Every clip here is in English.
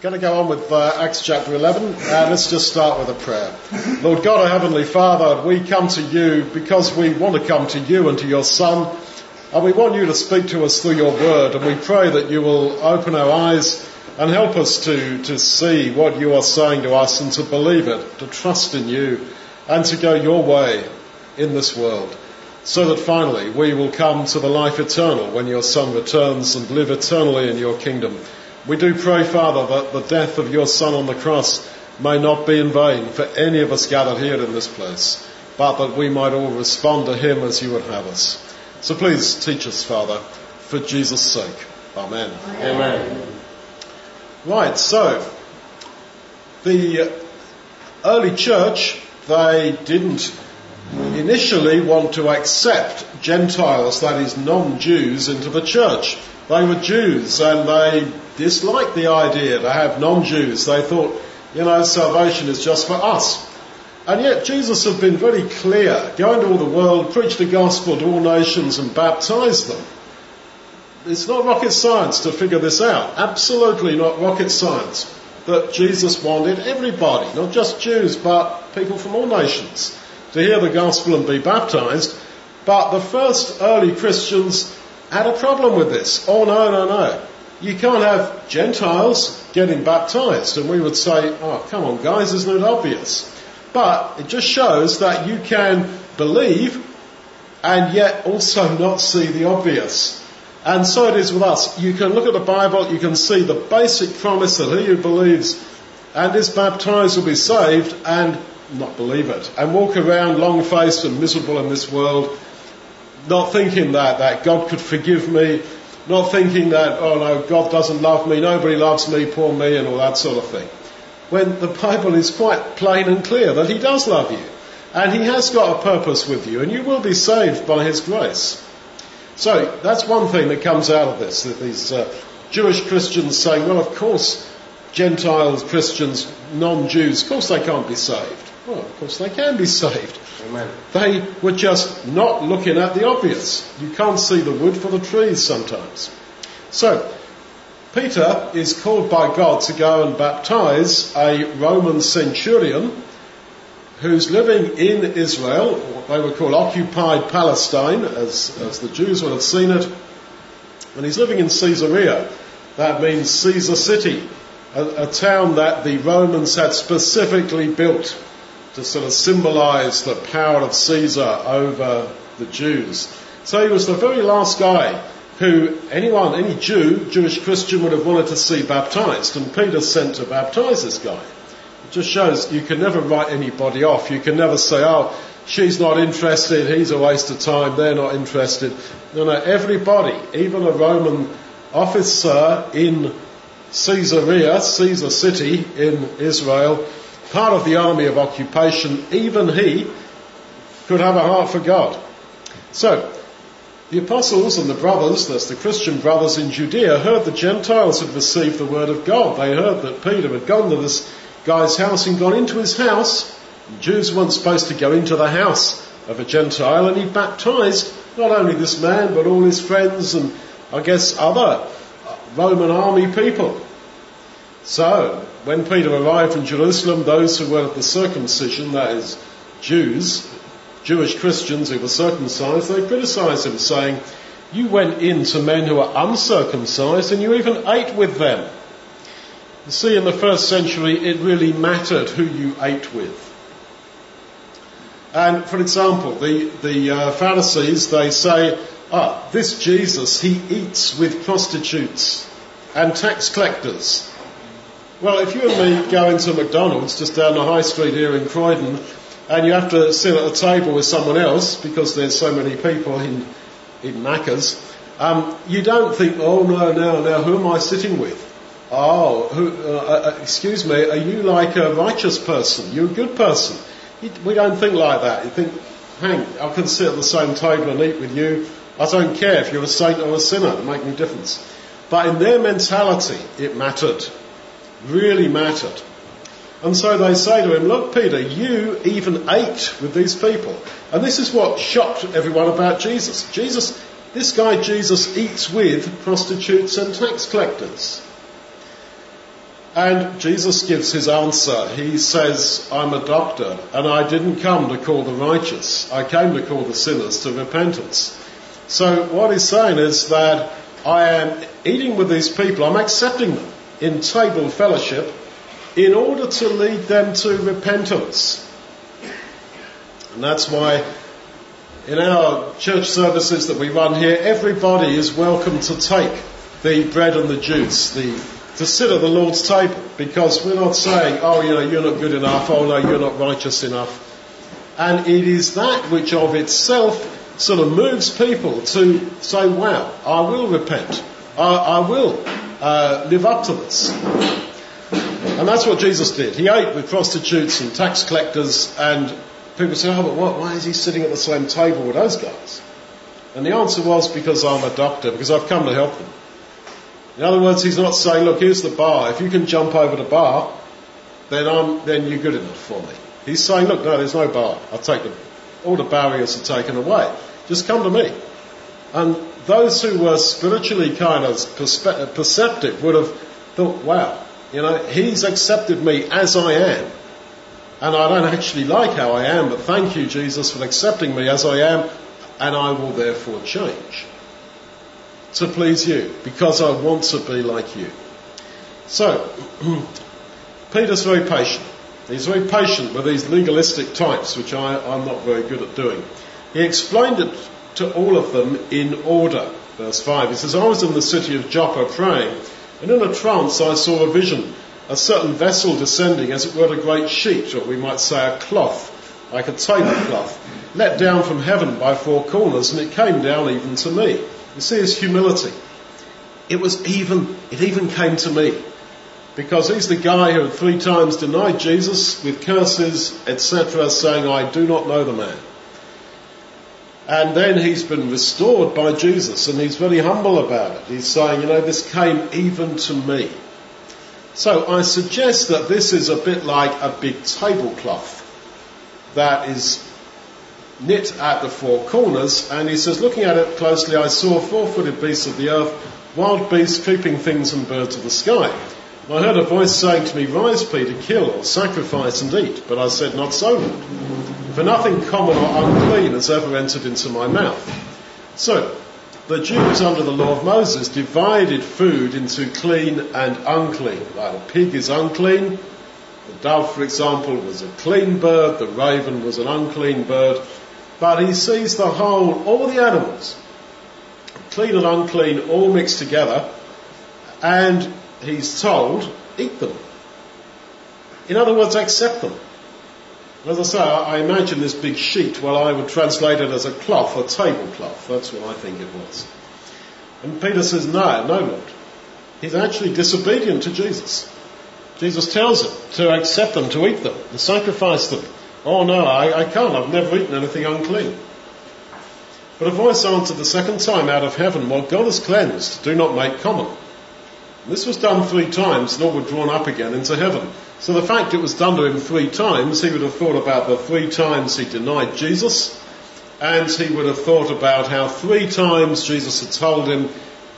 going to go on with uh, Acts chapter 11, and let's just start with a prayer. Lord God, our Heavenly Father, we come to you because we want to come to you and to your Son, and we want you to speak to us through your word, and we pray that you will open our eyes and help us to, to see what you are saying to us and to believe it, to trust in you, and to go your way in this world, so that finally we will come to the life eternal when your Son returns and live eternally in your kingdom. We do pray, Father, that the death of your Son on the cross may not be in vain for any of us gathered here in this place, but that we might all respond to him as you would have us. So please teach us, Father, for Jesus' sake. Amen. Amen. Right, so the early church, they didn't initially want to accept Gentiles, that is non-Jews, into the church. They were Jews and they disliked the idea to have non-Jews. They thought, you know, salvation is just for us. And yet Jesus had been very clear, go into all the world, preach the gospel to all nations and baptize them. It's not rocket science to figure this out. Absolutely not rocket science. That Jesus wanted everybody, not just Jews, but people from all nations, to hear the gospel and be baptized. But the first early Christians had a problem with this. Oh no, no, no. You can't have Gentiles getting baptized. And we would say, oh come on guys, isn't it obvious? But it just shows that you can believe and yet also not see the obvious. And so it is with us. You can look at the Bible, you can see the basic promise that he who believes and is baptized will be saved and not believe it. And walk around long faced and miserable in this world, not thinking that, that God could forgive me, not thinking that, oh no, God doesn't love me, nobody loves me, poor me, and all that sort of thing. When the Bible is quite plain and clear that he does love you. And he has got a purpose with you, and you will be saved by his grace. So that's one thing that comes out of this, that these uh, Jewish Christians saying, well, of course, Gentiles, Christians, non-Jews, of course they can't be saved. Well, of course they can be saved. Amen. They were just not looking at the obvious. You can't see the wood for the trees sometimes. So, Peter is called by God to go and baptize a Roman centurion who's living in Israel, what they would call occupied Palestine, as, as the Jews would have seen it. And he's living in Caesarea. That means Caesar City, a, a town that the Romans had specifically built to sort of symbolize the power of Caesar over the Jews. So he was the very last guy who anyone, any Jew, Jewish Christian would have wanted to see baptized. And Peter sent to baptize this guy It just shows you can never write anybody off. You can never say, oh, she's not interested, he's a waste of time, they're not interested. No, no, everybody, even a Roman officer in Caesarea, Caesar city in Israel, part of the army of occupation, even he could have a heart for God. So, the apostles and the brothers, that's the Christian brothers in Judea, heard the Gentiles had received the word of God. They heard that Peter had gone to this guy's house and gone into his house. Jews weren't supposed to go into the house of a Gentile, and he baptized not only this man, but all his friends and I guess other Roman army people. So, when Peter arrived in Jerusalem, those who were at the circumcision, that is, Jews, Jewish Christians who were circumcised, they criticized him, saying, You went in to men who are uncircumcised and you even ate with them. You see, in the first century, it really mattered who you ate with. And for example, the, the uh, Pharisees, they say, ah, this Jesus, he eats with prostitutes and tax collectors. Well, if you and me go into McDonald's just down the high street here in Croydon, and you have to sit at a table with someone else because there's so many people in, in Macca's, um, you don't think, oh no, now, now, who am I sitting with? Oh, who, uh, uh, excuse me, are you like a righteous person? You're a good person. We don't think like that. You think, hang, I can sit at the same table and eat with you. I don't care if you're a saint or a sinner. It makes no difference. But in their mentality, it mattered. Really mattered. And so they say to him, look Peter, you even ate with these people. And this is what shocked everyone about Jesus. Jesus, this guy Jesus eats with prostitutes and tax collectors. And Jesus gives his answer. He says, I'm a doctor, and I didn't come to call the righteous. I came to call the sinners to repentance. So what he's saying is that I am eating with these people, I'm accepting them in table fellowship in order to lead them to repentance. And that's why in our church services that we run here, everybody is welcome to take the bread and the juice, the to sit at the Lord's table because we're not saying, oh, you know, you're not good enough, oh no, you're not righteous enough. And it is that which of itself sort of moves people to say, wow, I will repent. I, I will uh, live up to this. And that's what Jesus did. He ate with prostitutes and tax collectors and people say, oh, but what, why is he sitting at the same table with those guys? And the answer was because I'm a doctor, because I've come to help them. In other words, he's not saying, look, here's the bar. If you can jump over the bar, then I'm, then you're good enough for me. He's saying, look, no, there's no bar. I'll take them. All the barriers are taken away. Just come to me. And those who were spiritually kind of perceptive would have thought, wow, you know, he's accepted me as I am. And I don't actually like how I am, but thank you, Jesus, for accepting me as I am, and I will therefore change to please you because I want to be like you. So, Peter's very patient. He's very patient with these legalistic types, which I, I'm not very good at doing. He explained it to all of them in order. Verse 5, he says, I was in the city of Joppa praying, and in a trance I saw a vision, a certain vessel descending as it were a great sheet, or we might say a cloth, like a tablecloth, let down from heaven by four corners, and it came down even to me. You see his humility. It was even, it even came to me. Because he's the guy who had three times denied Jesus with curses, etc., saying, I do not know the man. And then he's been restored by Jesus and he's very humble about it. He's saying, you know, this came even to me. So I suggest that this is a bit like a big tablecloth that is knit at the four corners, and he says, looking at it closely, I saw four-footed beasts of the earth, wild beasts, creeping things, and birds of the sky. And I heard a voice saying to me, Rise, Peter, kill, or sacrifice and eat. But I said, Not so, Lord. For nothing common or unclean has ever entered into my mouth. So, the Jews under the law of Moses divided food into clean and unclean. Like a pig is unclean, the dove, for example, was a clean bird, the raven was an unclean bird, but he sees the whole, all the animals, clean and unclean, all mixed together, and he's told, eat them. In other words, accept them. As I say, I imagine this big sheet, well, I would translate it as a cloth, a tablecloth. That's what I think it was. And Peter says, no, no, Lord. He's actually disobedient to Jesus. Jesus tells him to accept them, to eat them, to sacrifice them. Oh no, I, I can't. I've never eaten anything unclean. But a voice answered the second time out of heaven, What God has cleansed, do not make common. And this was done three times, and were drawn up again into heaven. So the fact it was done to him three times, he would have thought about the three times he denied Jesus, and he would have thought about how three times Jesus had told him,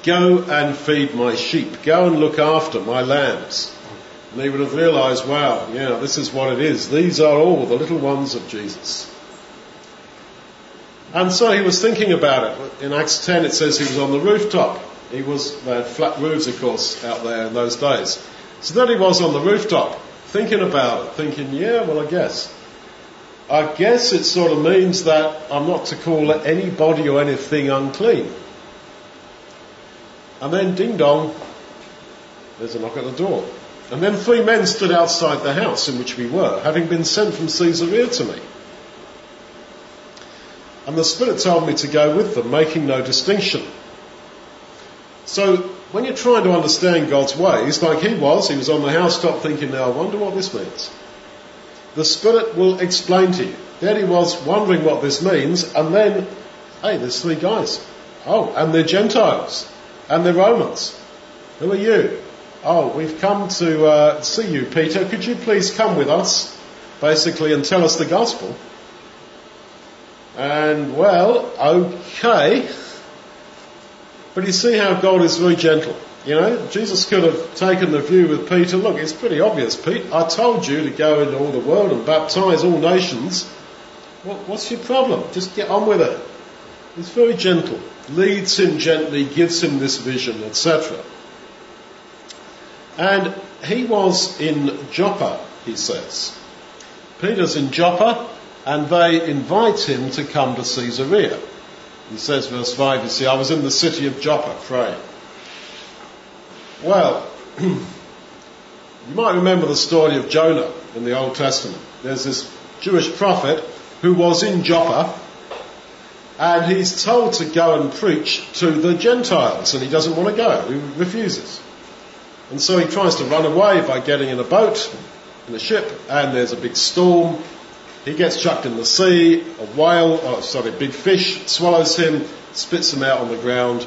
Go and feed my sheep, go and look after my lambs. And he would have realized, wow, yeah, this is what it is. These are all the little ones of Jesus. And so he was thinking about it. In Acts 10 it says he was on the rooftop. He was, they had flat roofs of course out there in those days. So then he was on the rooftop, thinking about it, thinking, yeah, well I guess. I guess it sort of means that I'm not to call anybody or anything unclean. And then ding dong, there's a knock at the door. And then three men stood outside the house in which we were, having been sent from Caesarea to me. And the Spirit told me to go with them, making no distinction. So, when you're trying to understand God's ways, like he was, he was on the housetop thinking, now I wonder what this means. The Spirit will explain to you. There he was wondering what this means, and then, hey, there's three guys. Oh, and they're Gentiles. And they're Romans. Who are you? Oh, we've come to uh, see you, Peter. Could you please come with us, basically, and tell us the gospel? And, well, okay. But you see how God is very gentle. You know, Jesus could have taken the view with Peter, look, it's pretty obvious, Pete. I told you to go into all the world and baptize all nations. What, what's your problem? Just get on with it. He's very gentle, leads him gently, gives him this vision, etc. And he was in Joppa, he says. Peter's in Joppa, and they invite him to come to Caesarea. He says, verse 5, you see, I was in the city of Joppa praying. Well, you might remember the story of Jonah in the Old Testament. There's this Jewish prophet who was in Joppa and he's told to go and preach to the Gentiles and he doesn't want to go. He refuses. And so he tries to run away by getting in a boat, in a ship, and there's a big storm. He gets chucked in the sea, a whale, oh, sorry, big fish swallows him, spits him out on the ground,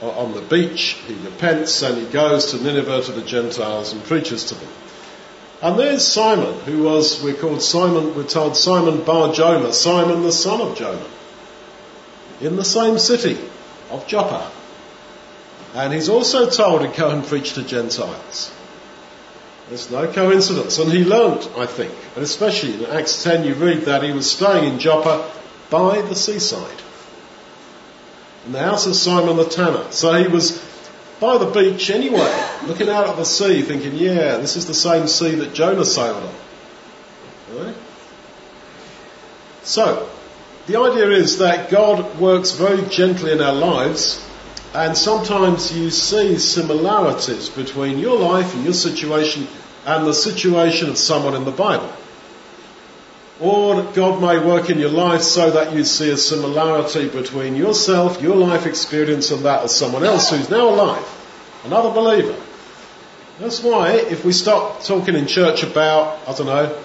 on the beach. He repents and he goes to Nineveh to the Gentiles and preaches to them. And there's Simon, who was, we're called Simon, we're told Simon Bar Jonah, Simon the son of Jonah, in the same city of Joppa. And he's also told to go and preach to Gentiles. There's no coincidence. And he learnt, I think, and especially in Acts 10 you read that he was staying in Joppa by the seaside in the house of Simon the tanner. So he was by the beach anyway, looking out at the sea, thinking, yeah, this is the same sea that Jonah sailed on. Right? So, the idea is that God works very gently in our lives, and sometimes you see similarities between your life and your situation and the situation of someone in the Bible. Or God may work in your life so that you see a similarity between yourself, your life experience, and that of someone else who's now alive, another believer. That's why if we stop talking in church about, I don't know,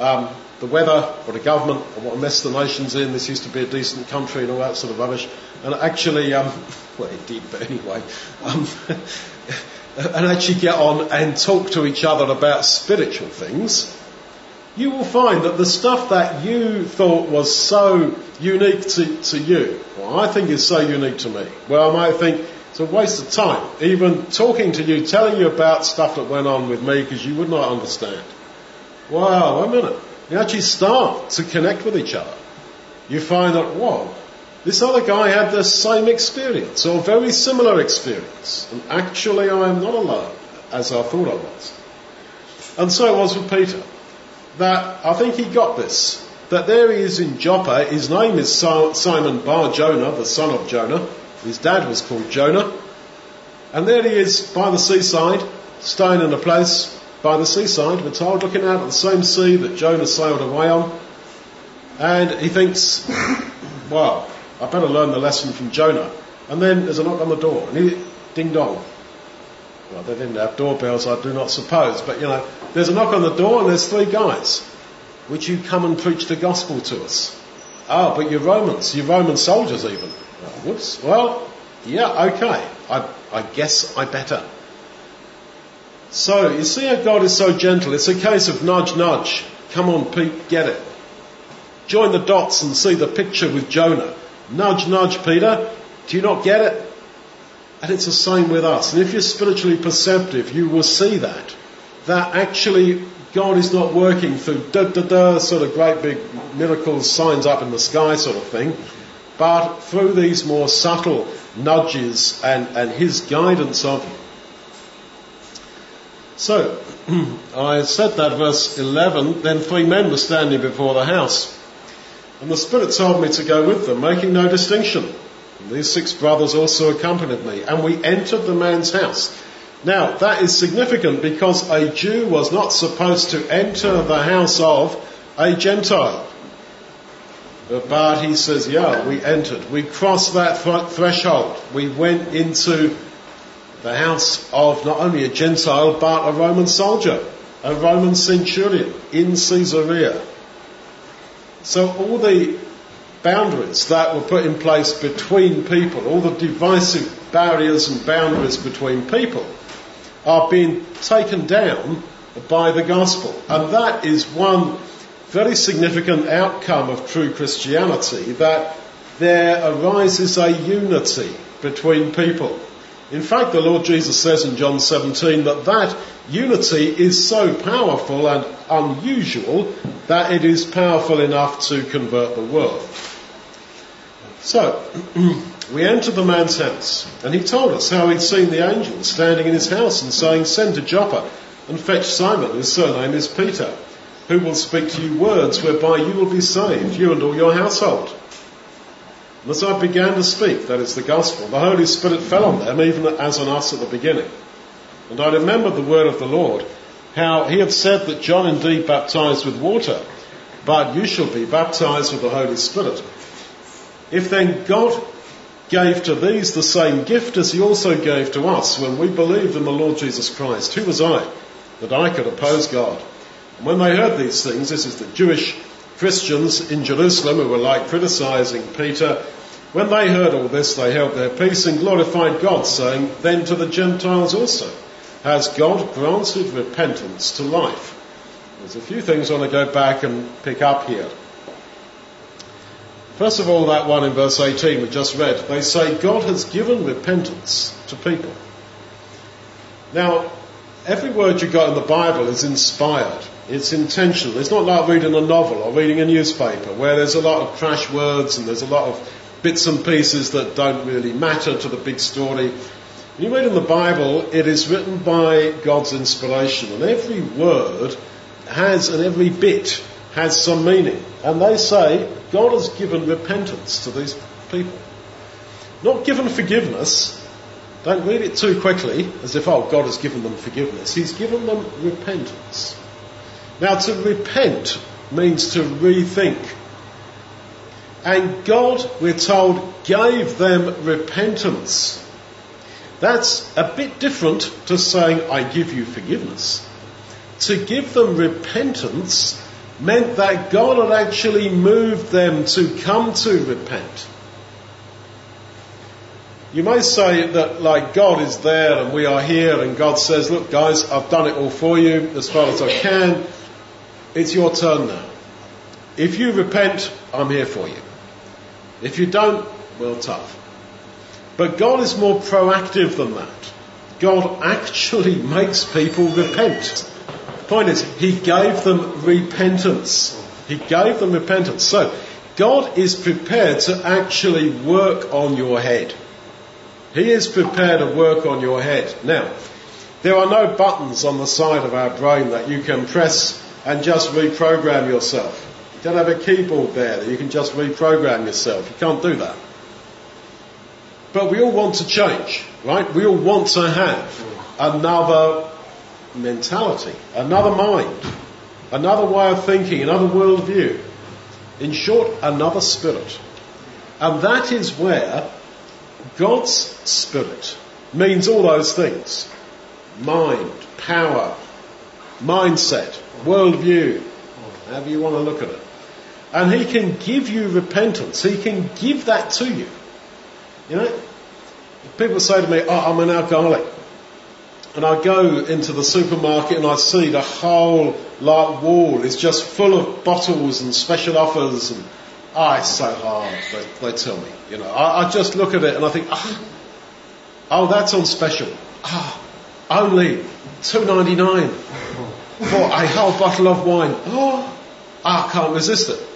um, the weather or the government or what mess the nation's in, this used to be a decent country and all that sort of rubbish, and actually, um, well it did, but anyway, um, and actually get on and talk to each other about spiritual things, you will find that the stuff that you thought was so unique to, to you, well, I think is so unique to me. Well, I might think it's a waste of time, even talking to you, telling you about stuff that went on with me because you would not understand. Wow, wait a minute. You actually start to connect with each other. You find that, whoa, this other guy had the same experience or very similar experience. And actually I'm not alone as I thought I was. And so it was with Peter that I think he got this. That there he is in Joppa. His name is Simon Bar Jonah, the son of Jonah. His dad was called Jonah. And there he is by the seaside, staying in a place by the seaside, we're told, looking out at the same sea that Jonah sailed away on. And he thinks, well, I better learn the lesson from Jonah. And then there's a knock on the door, and he, ding dong. Well, they didn't have doorbells, I do not suppose, but you know, there's a knock on the door and there's three guys. Would you come and preach the gospel to us? Oh, but you're Romans, you're Roman soldiers even. Oh, whoops. Well, yeah, okay. I, I guess I better. So, you see how God is so gentle. It's a case of nudge, nudge. Come on, Pete, get it. Join the dots and see the picture with Jonah. Nudge, nudge, Peter. Do you not get it? And it's the same with us. And if you're spiritually perceptive, you will see that. That actually God is not working through da da da sort of great big miracles, signs up in the sky sort of thing, but through these more subtle nudges and, and His guidance of you. So, I said that verse 11, then three men were standing before the house. And the Spirit told me to go with them, making no distinction. These six brothers also accompanied me, and we entered the man's house. Now, that is significant because a Jew was not supposed to enter the house of a Gentile. But he says, yeah, we entered. We crossed that threshold. We went into the house of not only a Gentile, but a Roman soldier, a Roman centurion in Caesarea. So all the boundaries that were put in place between people, all the divisive barriers and boundaries between people are being taken down by the gospel. And that is one very significant outcome of true Christianity, that there arises a unity between people. In fact, the Lord Jesus says in John 17 that that unity is so powerful and unusual that it is powerful enough to convert the world. So, we entered the man's house, and he told us how he'd seen the angel standing in his house and saying, Send to Joppa and fetch Simon, whose surname is Peter, who will speak to you words whereby you will be saved, you and all your household. And as I began to speak, that is the gospel, the Holy Spirit fell on them, even as on us at the beginning. And I remembered the word of the Lord, how he had said that John indeed baptized with water, but you shall be baptized with the Holy Spirit. If then God gave to these the same gift as he also gave to us when we believed in the Lord Jesus Christ, who was I that I could oppose God? And when they heard these things, this is the Jewish Christians in Jerusalem who were like criticizing Peter, when they heard all this, they held their peace and glorified God, saying, Then to the Gentiles also has God granted repentance to life. There's a few things I want to go back and pick up here. First of all, that one in verse 18 we just read, they say God has given repentance to people. Now, every word you got in the Bible is inspired. It's intentional. It's not like reading a novel or reading a newspaper where there's a lot of crash words and there's a lot of bits and pieces that don't really matter to the big story. When you read in the Bible, it is written by God's inspiration and every word has and every bit has some meaning. And they say God has given repentance to these people. Not given forgiveness. Don't read it too quickly as if, oh, God has given them forgiveness. He's given them repentance. Now, to repent means to rethink. And God, we're told, gave them repentance. That's a bit different to saying, I give you forgiveness. To give them repentance meant that God had actually moved them to come to repent. You may say that like God is there and we are here and God says, look guys, I've done it all for you as far as I can. It's your turn now. If you repent, I'm here for you. If you don't, well tough. But God is more proactive than that. God actually makes people repent. The point is, He gave them repentance. He gave them repentance. So, God is prepared to actually work on your head. He is prepared to work on your head. Now, there are no buttons on the side of our brain that you can press and just reprogram yourself. You don't have a keyboard there that you can just reprogram yourself. You can't do that. But we all want to change, right? We all want to have another mentality, another mind, another way of thinking, another worldview. In short, another spirit. And that is where God's spirit means all those things. Mind, power, mindset, worldview, however you want to look at it. And He can give you repentance. He can give that to you. You know, people say to me, oh, I'm an alcoholic. And I go into the supermarket and I see the whole like wall is just full of bottles and special offers and ah, oh, it's so hard, they, they tell me. You know, I, I, just look at it and I think, oh, oh that's on special. Ah, oh, only two ninety nine for a whole bottle of wine. Oh, I can't resist it.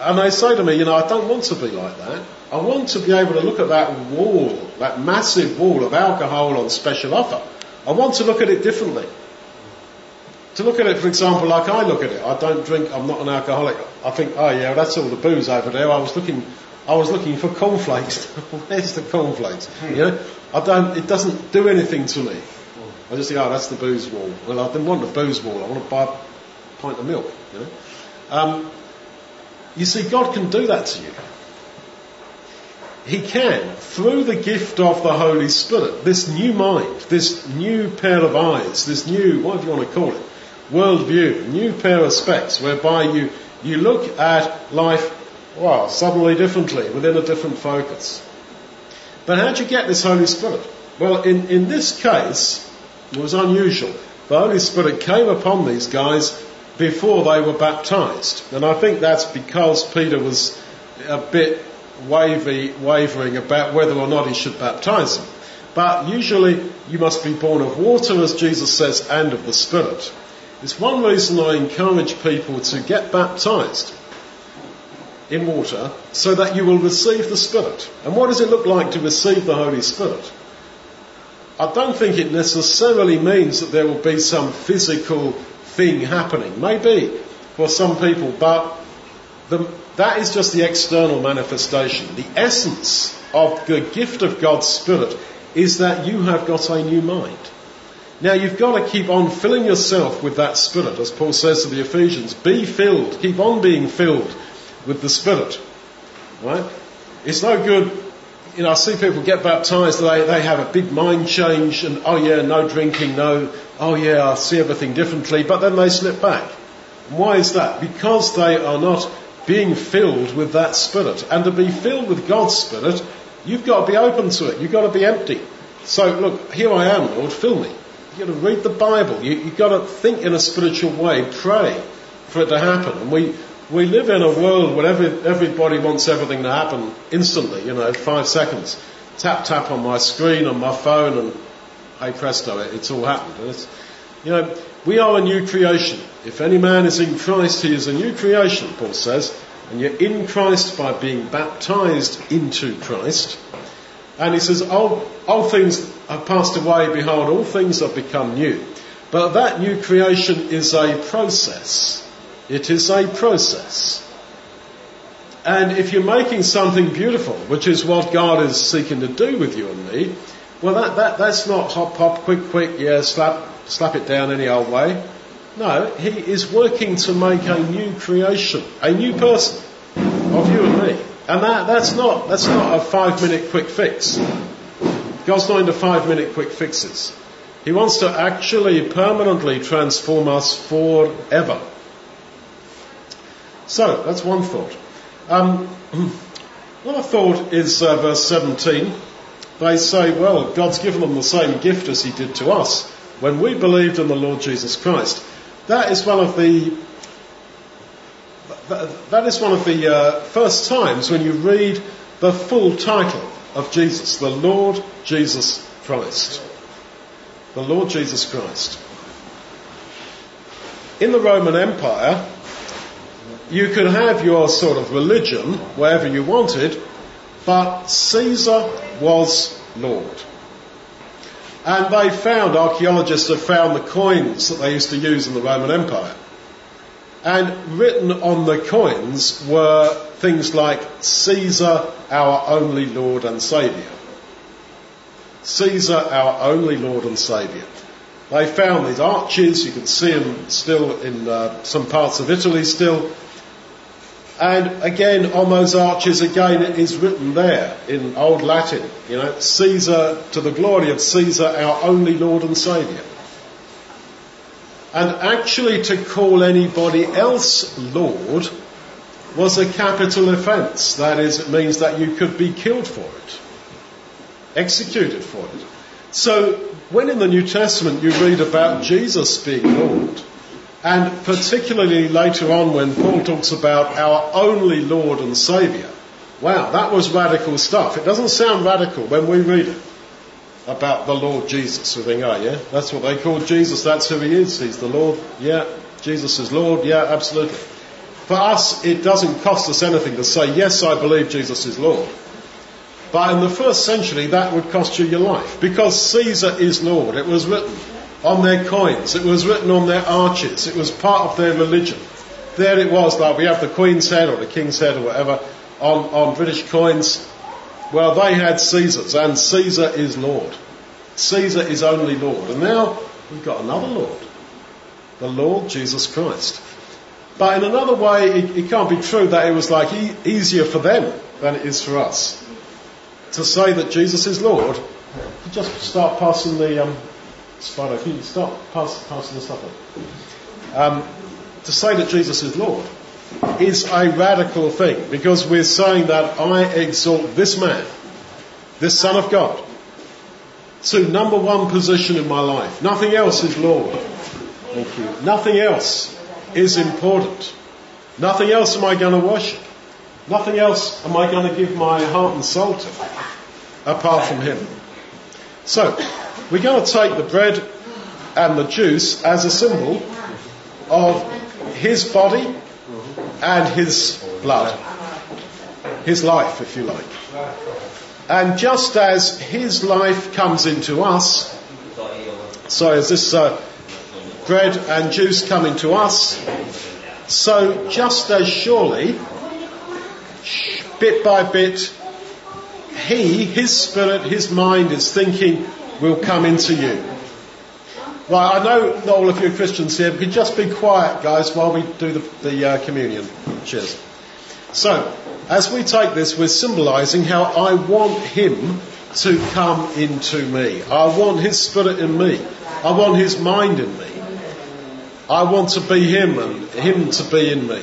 And they say to me, you know, I don't want to be like that. I want to be able to look at that wall, that massive wall of alcohol on special offer. I want to look at it differently. To look at it, for example, like I look at it, I don't drink, I'm not an alcoholic. I think, oh yeah, that's all the booze over there. I was looking, I was looking for cornflakes. Where's the cornflakes? Hmm. You know, I don't, it doesn't do anything to me. I just think, oh, that's the booze wall. Well, I didn't want the booze wall. I want to buy a pint of milk. You know. Um, you see, God can do that to you. He can, through the gift of the Holy Spirit, this new mind, this new pair of eyes, this new, whatever you want to call it, worldview, new pair of specs, whereby you, you look at life, well, suddenly differently, within a different focus. But how do you get this Holy Spirit? Well, in, in this case, was unusual. The Holy Spirit came upon these guys before they were baptized. And I think that's because Peter was a bit wavy, wavering about whether or not he should baptize them. But usually you must be born of water, as Jesus says, and of the Spirit. It's one reason I encourage people to get baptized in water so that you will receive the Spirit. And what does it look like to receive the Holy Spirit? I don't think it necessarily means that there will be some physical thing happening. Maybe for some people, but the, that is just the external manifestation. The essence of the gift of God's Spirit is that you have got a new mind. Now you've got to keep on filling yourself with that Spirit, as Paul says to the Ephesians. Be filled. Keep on being filled with the Spirit. Right? It's no good, you know, I see people get baptized, they, they have a big mind change and, oh yeah, no drinking, no, oh yeah, I see everything differently, but then they slip back. Why is that? Because they are not being filled with that Spirit. And to be filled with God's Spirit, you've got to be open to it. You've got to be empty. So look, here I am, Lord, fill me. You've got to read the Bible. You, have got to think in a spiritual way, pray for it to happen. And we, we live in a world where every, everybody wants everything to happen instantly, you know, five seconds. Tap, tap on my screen, on my phone, and hey presto, it, it's all happened. And it's, you know, we are a new creation. If any man is in Christ, he is a new creation, Paul says. And you're in Christ by being baptized into Christ. And he says, all, all things have passed away, behold, all things have become new. But that new creation is a process. It is a process. And if you're making something beautiful, which is what God is seeking to do with you and me, well, that, that, that's not hop, hop, quick, quick, yeah, slap, slap it down any old way. No, He is working to make a new creation, a new person of you and me. And that, that's not, that's not a five minute quick fix. God's not into five minute quick fixes. He wants to actually permanently transform us forever. So, that's one thought. Um, another thought is uh, verse 17. They say, well, God's given them the same gift as He did to us when we believed in the Lord Jesus Christ. That is one of the that is one of the uh, first times when you read the full title of Jesus, the Lord Jesus Christ. The Lord Jesus Christ. In the Roman Empire, you could have your sort of religion wherever you wanted, but Caesar was Lord. And they found, archaeologists have found the coins that they used to use in the Roman Empire. And written on the coins were things like Caesar, our only Lord and Saviour. Caesar, our only Lord and Saviour. They found these arches, you can see them still in uh, some parts of Italy still. And again, on those arches, again, it is written there in Old Latin, you know, Caesar, to the glory of Caesar, our only Lord and Saviour. And actually to call anybody else Lord was a capital offence. That is, it means that you could be killed for it, executed for it. So when in the New Testament you read about Jesus being Lord, and particularly later on when Paul talks about our only Lord and Saviour, wow, that was radical stuff. It doesn't sound radical when we read it about the Lord Jesus. We think, oh yeah, that's what they call Jesus, that's who he is, he's the Lord, yeah, Jesus is Lord, yeah, absolutely. For us, it doesn't cost us anything to say, yes, I believe Jesus is Lord. But in the first century, that would cost you your life. Because Caesar is Lord. It was written on their coins. It was written on their arches. It was part of their religion. There it was, like we have the Queen's head or the King's head or whatever on, on British coins. Well, they had Caesar's, and Caesar is Lord. Caesar is only Lord. And now we've got another Lord, the Lord Jesus Christ. But in another way, it, it can't be true that it was like e- easier for them than it is for us. To say that Jesus is Lord, just start passing the um, spider. Can you start pass, passing the stuff? Um, to say that Jesus is Lord is a radical thing because we're saying that I exalt this man, this Son of God, to number one position in my life. Nothing else is Lord. Thank you. Nothing else is important. Nothing else am I going to worship. Nothing else am I going to give my heart and soul to apart from Him. So, we're going to take the bread and the juice as a symbol of his body and his blood. His life, if you like. And just as his life comes into us, so as this uh, bread and juice come into us, so just as surely, bit by bit, he, his spirit, his mind, is thinking will come into you. Right, I know not all of you are Christians here, but just be quiet, guys, while we do the, the uh, communion. Cheers. So, as we take this, we're symbolizing how I want him to come into me. I want his spirit in me. I want his mind in me. I want to be him and him to be in me.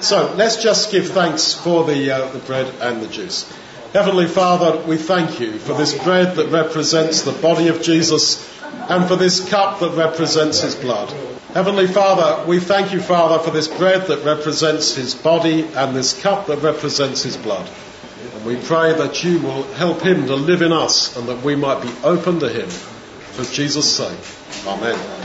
So let's just give thanks for the, uh, the bread and the juice. Heavenly Father, we thank you for this bread that represents the body of Jesus and for this cup that represents his blood. Heavenly Father, we thank you, Father, for this bread that represents his body and this cup that represents his blood. And we pray that you will help him to live in us and that we might be open to him for Jesus' sake. Amen.